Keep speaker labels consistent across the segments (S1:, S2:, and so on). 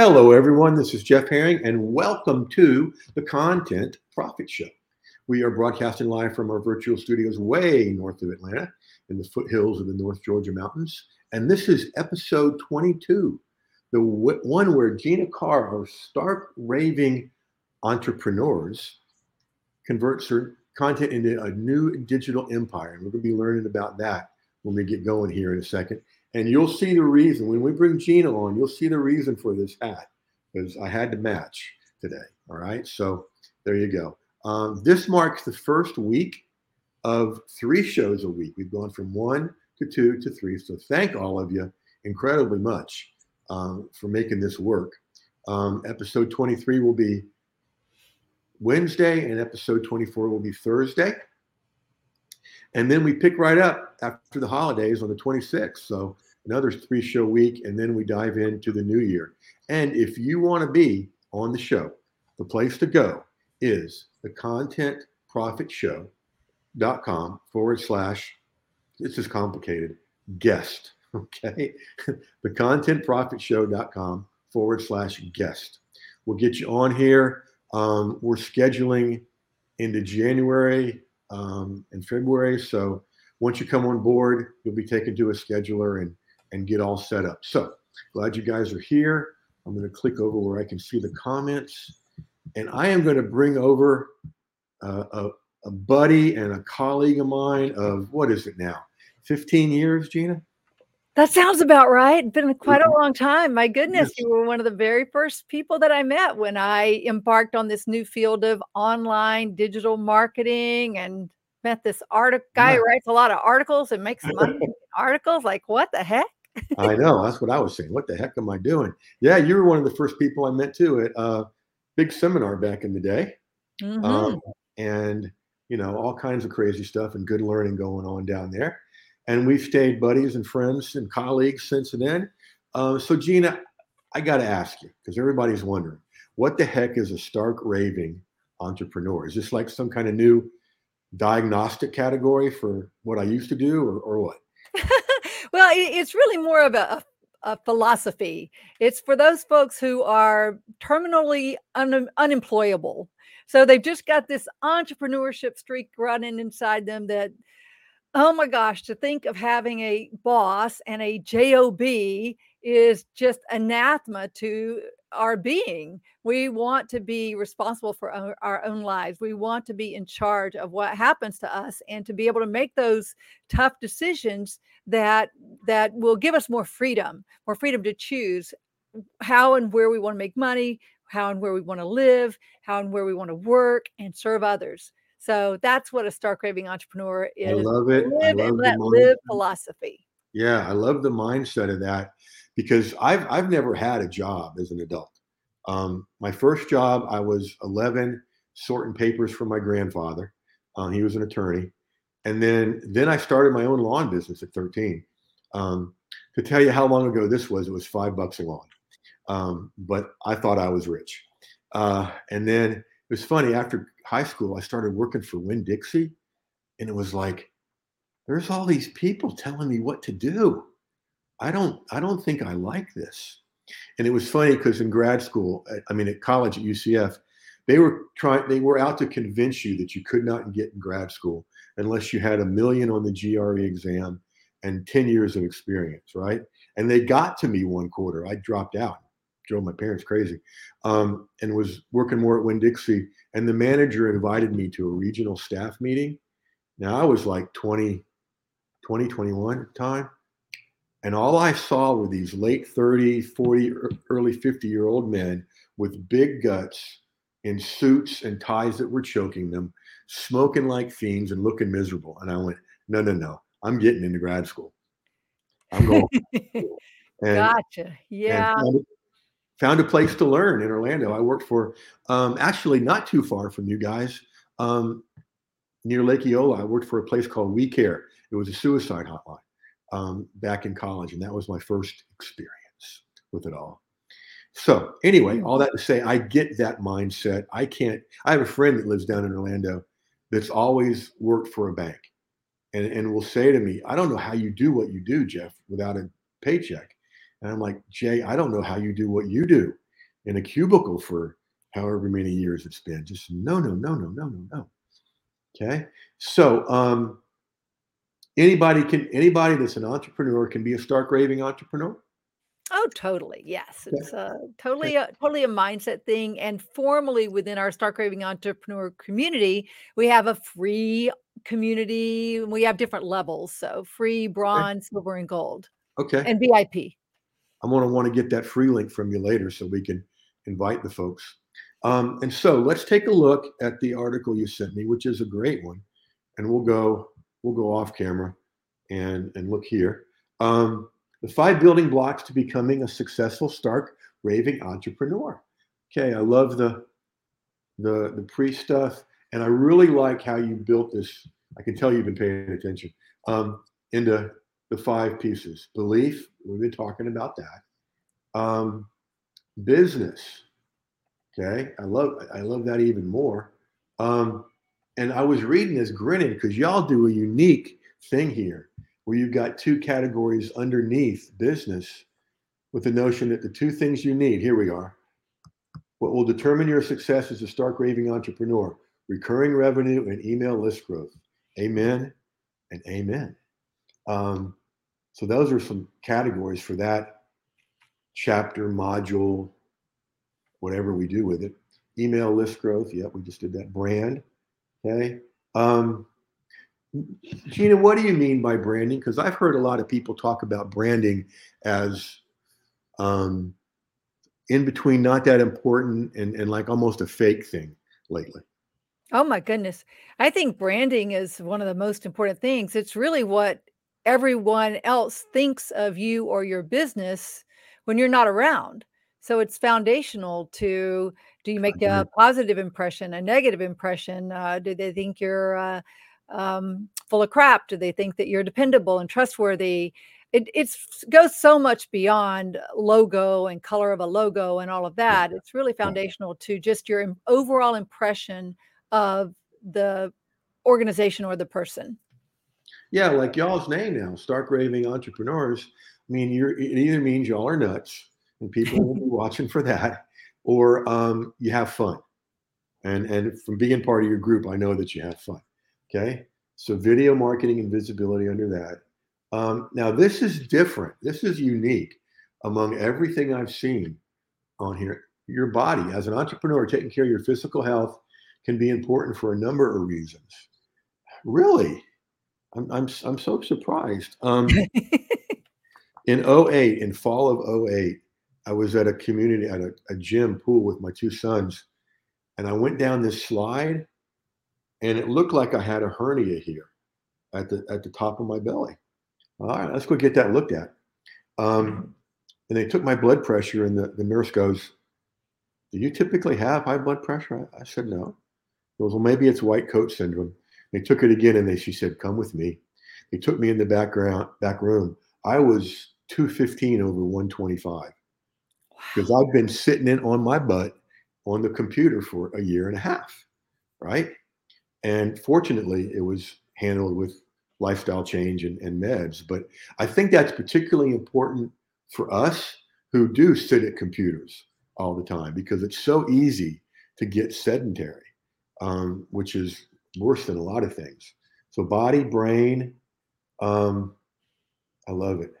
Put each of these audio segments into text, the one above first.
S1: Hello, everyone. This is Jeff Herring, and welcome to the Content Profit Show. We are broadcasting live from our virtual studios way north of Atlanta in the foothills of the North Georgia mountains. And this is episode 22, the w- one where Gina Carr of Stark Raving Entrepreneurs converts her content into a new digital empire. And we're going to be learning about that when we get going here in a second. And you'll see the reason when we bring Gina on, you'll see the reason for this hat because I had to match today. All right. So there you go. Um, this marks the first week of three shows a week. We've gone from one to two to three. So thank all of you incredibly much um, for making this work. Um, episode 23 will be Wednesday, and episode 24 will be Thursday. And then we pick right up after the holidays on the 26th. So another three show week, and then we dive into the new year. And if you want to be on the show, the place to go is the contentprofitshow.com forward slash, this is complicated, guest. Okay. the contentprofitshow.com forward slash guest. We'll get you on here. Um, we're scheduling into January um, and February. So once you come on board, you'll be taken to a scheduler and and get all set up. So glad you guys are here. I'm going to click over where I can see the comments, and I am going to bring over uh, a, a buddy and a colleague of mine of what is it now? 15 years, Gina.
S2: That sounds about right. Been quite a long time. My goodness, yes. you were one of the very first people that I met when I embarked on this new field of online digital marketing and met this article guy yeah. writes a lot of articles and makes money articles. Like, what the heck?
S1: I know. That's what I was saying. What the heck am I doing? Yeah, you were one of the first people I met too at a big seminar back in the day. Mm-hmm. Um, and, you know, all kinds of crazy stuff and good learning going on down there. And we've stayed buddies and friends and colleagues since then. Uh, so, Gina, I got to ask you because everybody's wondering what the heck is a stark raving entrepreneur? Is this like some kind of new diagnostic category for what I used to do or, or what?
S2: well, it's really more of a, a, philosophy. It's for those folks who are terminally un, unemployable. So they've just got this entrepreneurship streak running inside them that oh my gosh, to think of having a boss and a job is just anathema to our being. We want to be responsible for our, own lives. We want to be in charge of what happens to us and to be able to make those tough decisions that that will give us more freedom, more freedom to choose how and where we want to make money, how and where we want to live, how and where we want to work and serve others. So that's what a stark raving entrepreneur is. I
S1: love it.
S2: Live love and let live philosophy.
S1: Yeah, I love the mindset of that because I've I've never had a job as an adult. Um, my first job, I was 11, sorting papers for my grandfather. Um, he was an attorney, and then then I started my own lawn business at 13. Um, to tell you how long ago this was, it was five bucks a lawn, um, but I thought I was rich. Uh, and then it was funny after high school, I started working for Winn Dixie, and it was like, there's all these people telling me what to do. I don't, I don't think I like this. And it was funny because in grad school, I mean, at college at UCF, they were trying, they were out to convince you that you could not get in grad school unless you had a million on the GRE exam and 10 years of experience, right? And they got to me one quarter. I dropped out drove my parents crazy, um, and was working more at Winn Dixie. And the manager invited me to a regional staff meeting. Now I was like 20, 20, 21 at the time. And all I saw were these late 30, 40, early 50 year old men with big guts in suits and ties that were choking them, smoking like fiends and looking miserable. And I went, no, no, no, I'm getting into grad school. I'm going.
S2: and, gotcha. Yeah.
S1: And found a place to learn in Orlando. I worked for um, actually not too far from you guys um, near Lake Eola. I worked for a place called We Care. It was a suicide hotline um, back in college, and that was my first experience with it all. So anyway, all that to say, I get that mindset. I can't. I have a friend that lives down in Orlando that's always worked for a bank, and and will say to me, "I don't know how you do what you do, Jeff, without a paycheck." And I'm like, Jay, I don't know how you do what you do. in a cubicle for however many years it's been. Just no, no, no, no, no, no, no. Okay. So um, anybody can anybody that's an entrepreneur can be a stark raving entrepreneur.
S2: Oh, totally. Yes. It's uh, totally a totally a mindset thing. And formally within our Stark Raving Entrepreneur community, we have a free community. We have different levels. So free, bronze, silver, and gold.
S1: Okay.
S2: And VIP.
S1: I'm gonna want to get that free link from you later so we can invite the folks. Um, and so let's take a look at the article you sent me, which is a great one. And we'll go we'll go off camera and and look here. Um, the five building blocks to becoming a successful stark raving entrepreneur. Okay, I love the the the pre stuff, and I really like how you built this. I can tell you've been paying attention um, into the five pieces. Belief, we've been talking about that. Um, business, okay, I love I love that even more. Um, and I was reading this grinning because y'all do a unique thing here where you've got two categories underneath business with the notion that the two things you need, here we are, what will determine your success as a stark raving entrepreneur recurring revenue and email list growth. Amen and amen. Um, so, those are some categories for that chapter, module, whatever we do with it. Email list growth. Yep, we just did that. Brand. Okay. Um, Gina, what do you mean by branding? Because I've heard a lot of people talk about branding as um, in between, not that important, and, and like almost a fake thing lately.
S2: Oh my goodness. I think branding is one of the most important things. It's really what everyone else thinks of you or your business when you're not around. So it's foundational to do you make a positive impression, a negative impression? Uh, do they think you're uh, um, full of crap? Do they think that you're dependable and trustworthy? It it's goes so much beyond logo and color of a logo and all of that. It's really foundational to just your overall impression of the organization or the person.
S1: Yeah, like y'all's name now, Stark Raving Entrepreneurs. I mean, you're it either means y'all are nuts and people will be watching for that, or um, you have fun. And and from being part of your group, I know that you have fun. Okay. So video marketing and visibility under that. Um, now, this is different. This is unique among everything I've seen on here. Your body, as an entrepreneur, taking care of your physical health can be important for a number of reasons. Really? I'm, I'm, I'm so surprised. Um, in 08, in fall of 08, I was at a community, at a, a gym pool with my two sons, and I went down this slide and it looked like I had a hernia here at the at the top of my belly. All right, let's go get that looked at. Um, and they took my blood pressure, and the, the nurse goes, Do you typically have high blood pressure? I, I said, No. He goes, Well, maybe it's white coat syndrome. They took it again, and they she said, Come with me. They took me in the background back room. I was 215 over 125 because wow. I've been sitting in on my butt on the computer for a year and a half, right? And fortunately, it was handled with lifestyle change and, and meds. But I think that's particularly important for us who do sit at computers all the time because it's so easy to get sedentary, um, which is worse than a lot of things. So, body, brain, um, I love it.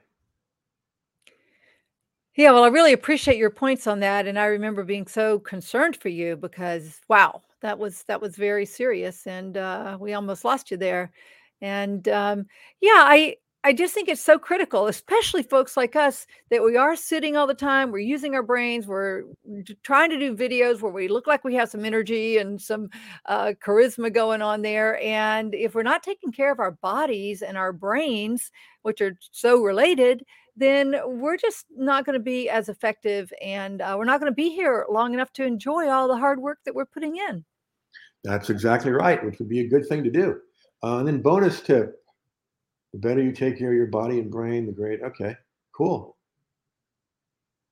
S2: Yeah, well, I really appreciate your points on that. And I remember being so concerned for you because, wow, that was that was very serious, and uh, we almost lost you there. And um, yeah, I I just think it's so critical, especially folks like us, that we are sitting all the time. We're using our brains. We're trying to do videos where we look like we have some energy and some uh, charisma going on there. And if we're not taking care of our bodies and our brains, which are so related, then we're just not going to be as effective and uh, we're not going to be here long enough to enjoy all the hard work that we're putting in.
S1: That's exactly right, which would be a good thing to do. Uh, and then, bonus tip the better you take care of your body and brain, the great. Okay, cool.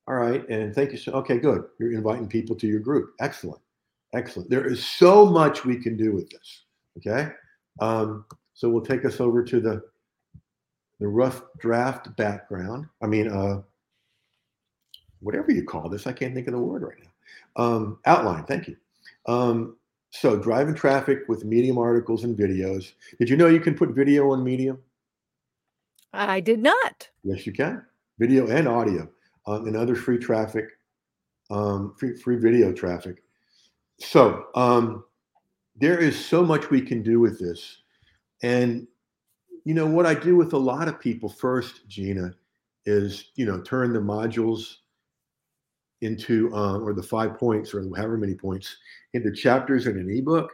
S1: All right. And thank you. So, okay, good. You're inviting people to your group. Excellent. Excellent. There is so much we can do with this. Okay. Um, so we'll take us over to the the rough draft background. I mean, uh, whatever you call this, I can't think of the word right now. Um, outline. Thank you. Um, so driving traffic with Medium articles and videos. Did you know you can put video on Medium?
S2: I did not.
S1: Yes, you can. Video and audio um, and other free traffic, um, free free video traffic. So um, there is so much we can do with this, and you know what I do with a lot of people first, Gina, is you know turn the modules into uh, or the five points or however many points into chapters in an ebook.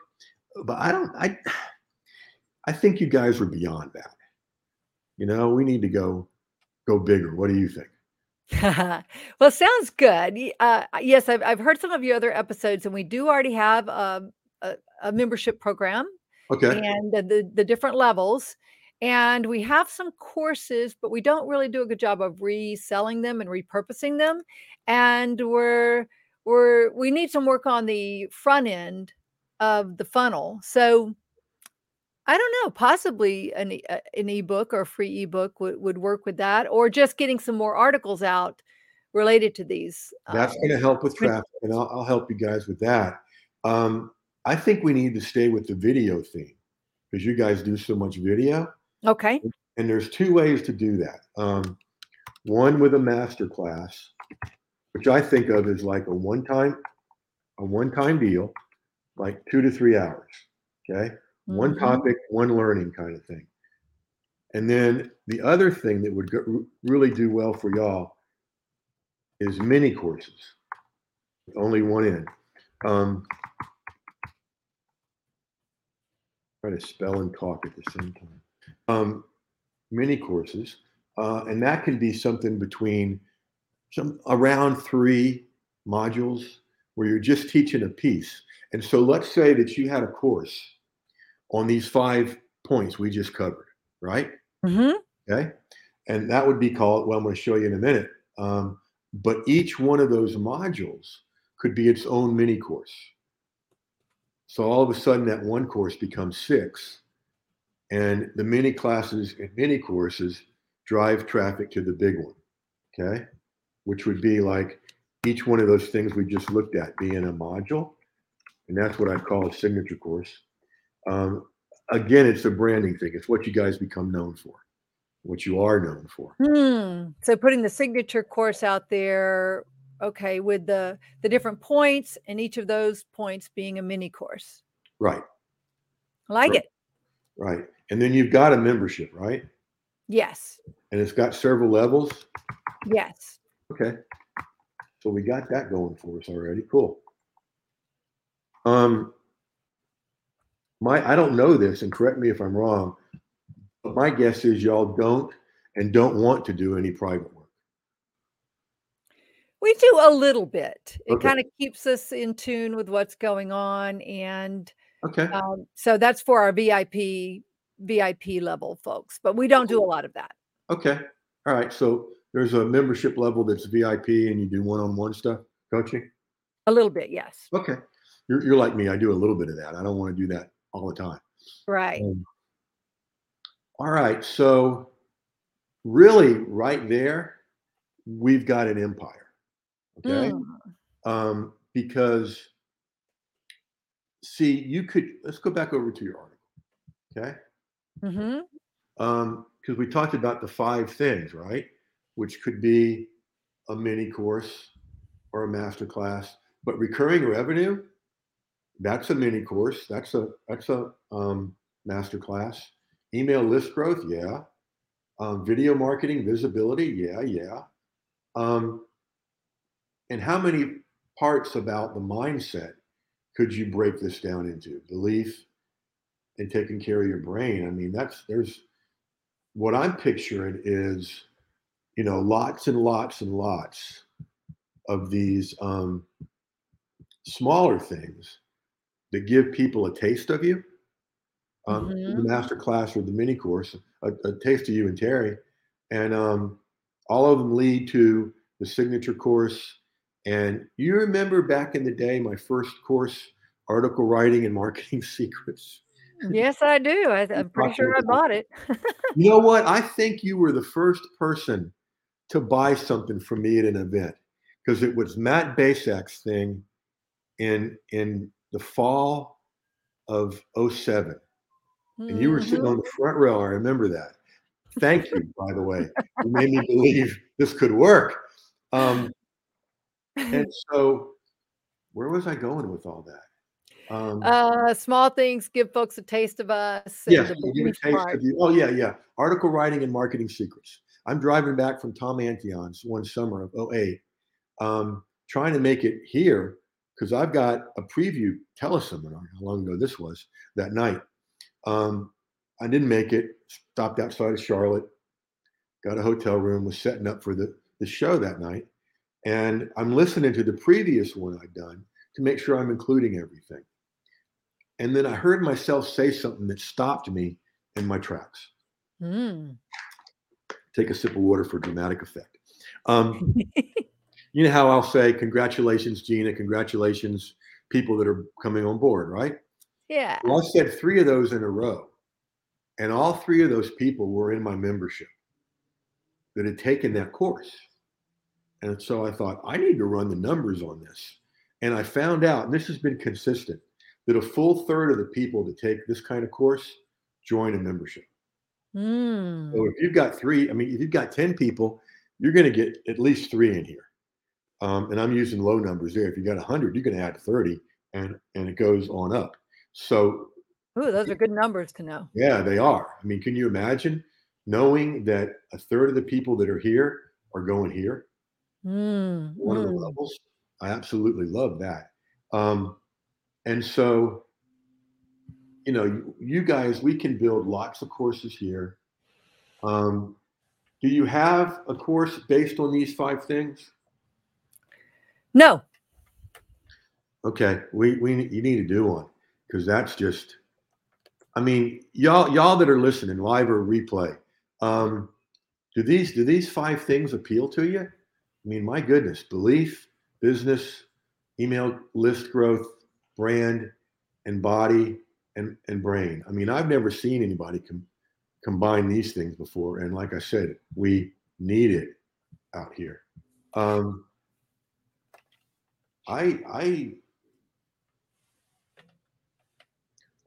S1: But I don't. I I think you guys are beyond that. You know, we need to go go bigger. What do you think?
S2: well, sounds good. Uh, yes, I've, I've heard some of your other episodes, and we do already have a, a, a membership program.
S1: Okay.
S2: And the, the, the different levels. And we have some courses, but we don't really do a good job of reselling them and repurposing them. And we're we're we need some work on the front end of the funnel. So I don't know, possibly an e- uh, an ebook or a free ebook would, would work with that, or just getting some more articles out related to these.
S1: That's
S2: Um,
S1: going to help with traffic, and I'll, I'll help you guys with that. Um, I think we need to stay with the video theme because you guys do so much video,
S2: okay.
S1: and there's two ways to do that. Um, one with a master class, which I think of as like a one-time, a one-time deal, like two to three hours. Okay, one
S2: Mhm.
S1: topic, one learning kind of thing. And then the other thing that would go, really do well for y'all is mini courses. Only one in. Um, try to spell and talk at the same time. Um, mini courses, uh, and that can be something between some around three modules where you're just teaching a piece. And so let's say that you had a course on these five points we just covered, right?
S2: Mm-hmm.
S1: Okay. And that would be called, well, I'm going to show you in a minute. Um, but each one of those modules could be its own mini course. So all of a sudden, that one course becomes six. And the mini classes and mini courses drive traffic to the big one. Okay. Which would be like each one of those things we just looked at being a module. And that's what I call a signature course. Um, again, it's a branding thing. It's what you guys become known for, what you are known for.
S2: Hmm. So putting the signature course out there, okay, with the the different points and each of those points being a mini course.
S1: Right,
S2: I like
S1: Right.
S2: it.
S1: right. And then you've got a membership, right?
S2: Yes.
S1: And it's got several levels.
S2: Yes.
S1: Okay. So we got that going for us already. Cool. Um, my I don't know this, and correct me if I'm wrong, but my guess is y'all don't and don't want to do any private work.
S2: We do a little bit. It
S1: Okay.
S2: kind of keeps us in tune with what's going on and
S1: Okay.
S2: um, so that's for our VIP VIP level folks, but we don't do a lot of that.
S1: Okay. All right. So there's a membership level that's VIP and you do one-on-one stuff, coaching.
S2: A little bit, yes.
S1: Okay. You're, you're like me. I do a little bit of that. I don't want to do that all the time.
S2: Right.
S1: Um, all right. So, really, right there, we've got an empire. Okay.
S2: Mm.
S1: Um, because, see, you could, let's go back over to your article. Okay.
S2: Mm-hmm.
S1: Um, because we talked about the five things, right? Which could be a mini course or a master class, but recurring revenue, that's a mini course. That's a that's a um, master class. Email list growth, yeah. Um, video marketing, visibility, yeah, yeah. Um, and how many parts about the mindset could you break this down into? Belief and taking care of your brain. I mean, that's there's what I'm picturing is, you know, lots and lots and lots of these um, smaller things that give people a taste of you. Um,
S2: Mhm.
S1: The master class or the mini course, a, a taste of you and Terry, and um, all of them lead to the signature course. And you remember back in the day, my first course, article writing and marketing secrets.
S2: Yes, I do. I, I'm pretty sure I bought it.
S1: You know what? I think you were the first person to buy something from me at an event because it was Matt Bacak's thing in in the fall of 07. And you were sitting
S2: Mhm.
S1: on the front row. I remember that. Thank you, by the way. You made me believe this could work. Um, and so, where was I going with all that? Um,
S2: uh, small things give folks a taste of us.
S1: yes, give a taste
S2: part.
S1: of you. Oh, yeah, yeah. Article writing and marketing secrets. I'm driving back from Tom Antion's one summer of 08, um, trying to make it here because I've got a preview teleseminar, how long ago this was, that night. Um, I didn't make it, stopped outside of Charlotte, got a hotel room, was setting up for the, the show that night. And I'm listening to the previous one I'd done to make sure I'm including everything. And then I heard myself say something that stopped me in my tracks.
S2: Mm.
S1: Take a sip of water for dramatic effect. Um, you know how I'll say, Congratulations, Gina, congratulations, people that are coming on board, right?
S2: yeah.
S1: Well, I said three of those in a row. And all three of those people were in my membership that had taken that course. And so I thought, I need to run the numbers on this. And I found out, and this has been consistent, that a full third of the people that take this kind of course join a membership.
S2: Mm.
S1: So if you've got three, I mean, if you've got 10 people, you're going to get at least three in here. Um, and I'm using low numbers there. If you got 100, you can add 30 and, and it goes on up. So
S2: Ooh, those are good numbers to know.
S1: Yeah, they are. I mean, can you imagine knowing that a third of the people that are here are going here?
S2: Mm,
S1: One of the
S2: mm.
S1: levels. I absolutely love that. Um, and so, you know, you, you guys, we can build lots of courses here. Um, do you have a course based on these five things?
S2: No.
S1: Okay, we we you need to do one because that's just. I mean, y'all y'all that are listening, live or replay, um, do these do these five things appeal to you? I mean, my goodness, belief, business, email list growth, brand, and body and and brain. I mean, I've never seen anybody com- combine these things before, and like I said, we need it out here. Um, I I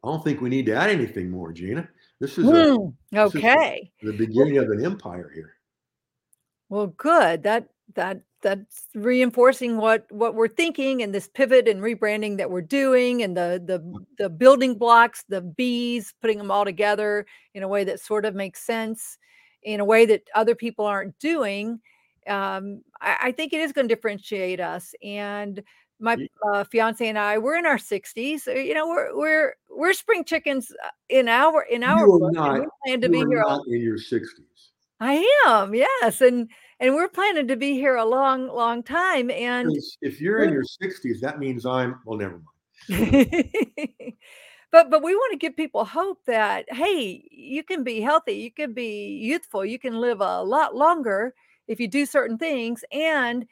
S1: I don't think we need to add anything more, Gina. This is a,
S2: Mm,
S1: this is
S2: okay.
S1: the beginning of an empire here.
S2: Well, good. That that that's reinforcing what what we're thinking and this pivot and rebranding that we're doing and the the the building blocks, the bees, putting them all together in a way that sort of makes sense, in a way that other people aren't doing. Um, I, I think it is going to differentiate us. And my uh, fiance and I, we're in our 60s. You know, we're we're we're spring chickens uh, in our in our
S1: You are
S2: book,
S1: not.
S2: we plan to be here a
S1: not in your sixties.
S2: I am, yes, and and we're planning to be here a long, long time, and
S1: If you're in your sixties, that means I'm. Well, never mind.
S2: but but we want to give people hope that hey, you can be healthy, you can be youthful, you can live a lot longer if you do certain things, and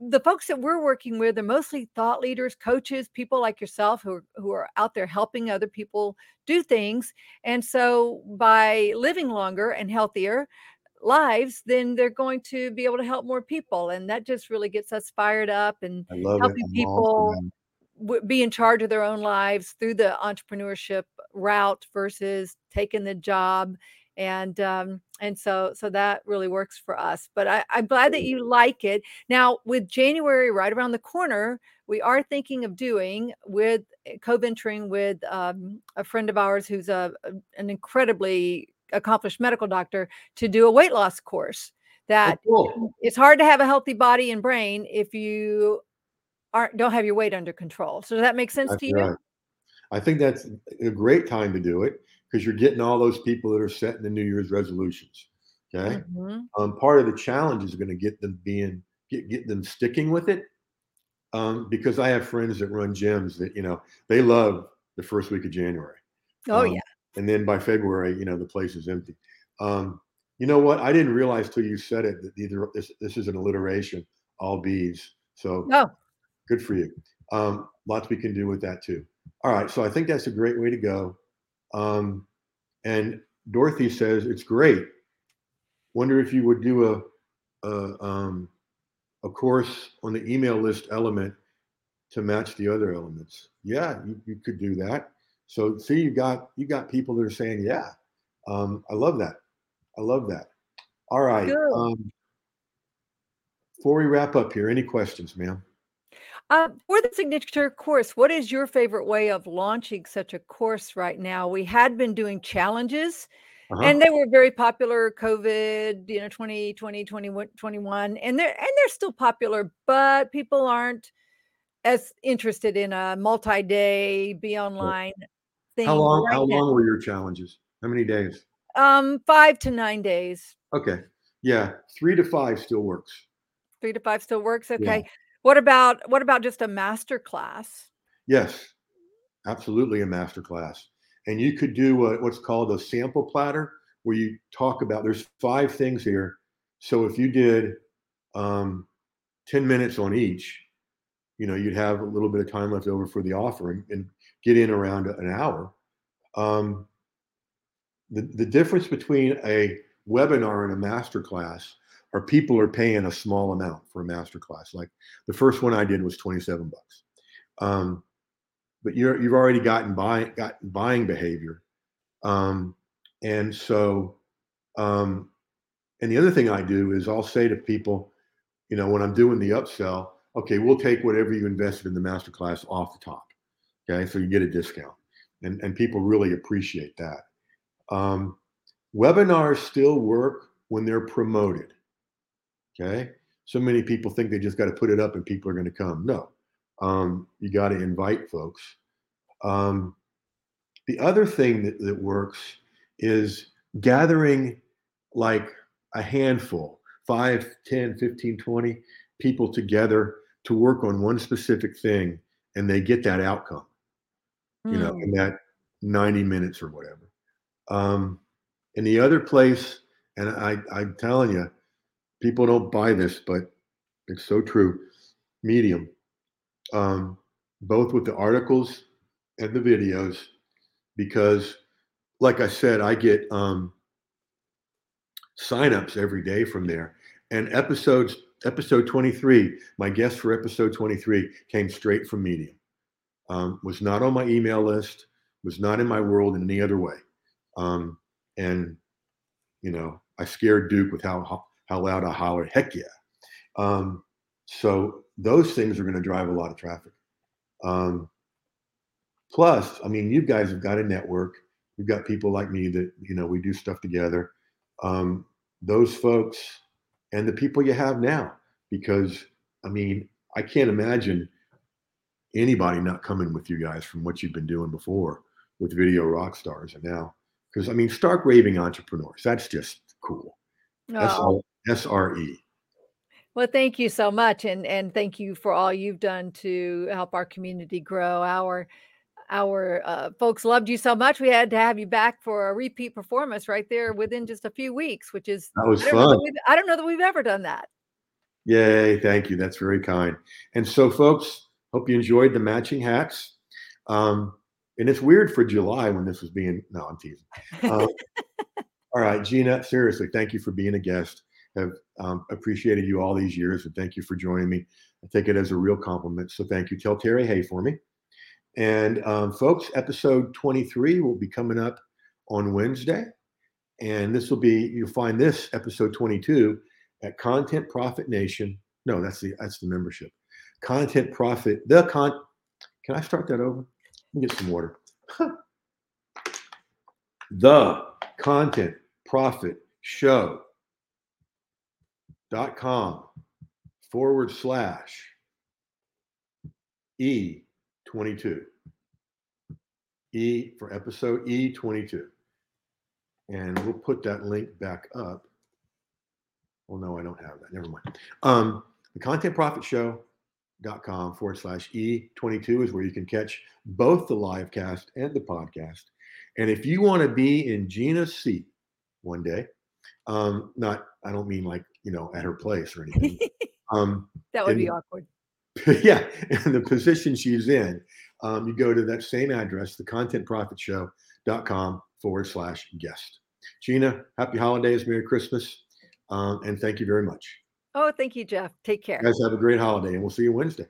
S2: the folks that we're working with are mostly thought leaders, coaches, people like yourself who are, who are out there helping other people do things. And so by living longer and healthier lives, then they're going to be able to help more people. And that just really gets us fired up and helping
S1: it. I'm all for
S2: people w- be in charge of their own lives through the entrepreneurship route versus taking the job and um and so so that really works for us but I, i'm glad that you like it. Now with january right around the corner we are thinking of doing with eh, co-venturing with um, a friend of ours who's a, a- an incredibly accomplished medical doctor to do a weight loss course that
S1: Oh, cool.
S2: it's hard to have a healthy body and brain if you aren't don't have your weight under control. So does that make sense
S1: That's
S2: to you?
S1: right. I think that's a great time to do it because you're getting all those people that are setting the New Year's resolutions. Okay.
S2: Mhm.
S1: Um, part of the challenge is going to get them being get get them sticking with it. Um, because I have friends that run gyms that you know they love the first week of January.
S2: oh
S1: Um,
S2: yeah
S1: and then by February, you know, the place is empty. Um, you know what? I didn't realize till you said it that either this, this is an alliteration, all bees. So
S2: no
S1: good for you. Um, lots we can do with that too. All right. So I think that's a great way to go. Um, and Dorothy says it's great. Wonder if you would do a, a um, of course, on the email list element to match the other elements. Yeah, you, you could do that. So see, you got you got people that are saying, yeah, um, I love that. I love that. All right. Um, before we wrap up here, any questions, ma'am?
S2: Uh, for the signature course, what is your favorite way of launching such a course right now? We had been doing challenges uh-huh. and they were very popular covid you know 2020 2021 and they're and they're still popular but people aren't as interested in a multi-day be online thing
S1: how long right how now. long were your challenges how many days
S2: um five to nine days
S1: okay yeah three to five still works
S2: three to five still works okay yeah. What about what about just a master class?
S1: Yes. Absolutely a master class. And you could do a, what's called a sample platter where you talk about there's five things here. So if you did um, 10 minutes on each you know you'd have a little bit of time left over for the offering and get in around an hour. Um, the, the difference between a webinar and a master class are people are paying a small amount for a master class. Like the first one i did was 27 bucks. Um, but you're you've already gotten buying got buying behavior, um, and so um, and the other thing I do is I'll say to people, you know, when I'm doing the upsell, okay, we'll take whatever you invested in the masterclass off the top, okay, so you get a discount, and and people really appreciate that. Um, webinars still work when they're promoted, okay. So many people think they just got to put it up and people are going to come. No, um, you got to invite folks. Um, the other thing that, that works is gathering like a handful 5 10 15 20 people together to work on one specific thing and they get that outcome mm. you know in hmm. that 90 minutes or whatever um, and the other place and I, i'm telling you people don't buy this but it's so true medium um, both with the articles and the videos, because, like I said, I get um, signups every day from there. And episodes, episode 23, my guest for episode 23 came straight from Medium. Um, was not on my email list, was not in my world in any other way. Um, and, you know, I scared Duke with how, how loud I holler, heck yeah. Um, so those things are going to drive a lot of traffic. Um, plus, I mean, you guys have got a network. You've got people like me that you know we do stuff together. Um, those folks and the people you have now, because I mean, I can't imagine anybody not coming with you guys from what you've been doing before with video rock stars and now because i mean stark raving entrepreneurs that's just cool oh. S-R-E.
S2: Well, thank you so much, and and thank you for all you've done to help our community grow. Our our uh, folks loved you so much, we had to have you back for a repeat performance right there within just a few weeks, which is
S1: that was I fun.
S2: That I don't know that we've ever done that.
S1: Yay! Thank you. That's very kind. And so, folks, hope you enjoyed the matching hats. Um, and it's weird for July when this was being. No, I'm teasing. Um, all right, Gina. Seriously, thank you for being a guest have um, appreciated you all these years, and thank you for joining me. I take it as a real compliment. So thank you. Tell Terry Hay for me. And um, folks, episode 23 will be coming up on Wednesday. And this will be, you'll find this episode 22 at Content Profit Nation. No, that's the that's the membership. Content Profit, the con can I start that over? Let me get some water. the content profit show dot com forward slash E22. E for episode E22. And we'll put that link back up. Well, no, I don't have that. Never mind. Um, the Show.com forward slash E22 is where you can catch both the live cast and the podcast. And if you want to be in Gina's seat one day, um, not, I don't mean like you know, at her place or anything.
S2: Um, that would and, be awkward.
S1: yeah, and the position she's in, um, you go to that same address, the contentprofitshow.com forward slash guest. Gina, happy holidays, Merry Christmas, um, and thank you very much.
S2: Oh, thank you, Jeff. Take care.
S1: You guys have a great holiday, and we'll see you Wednesday.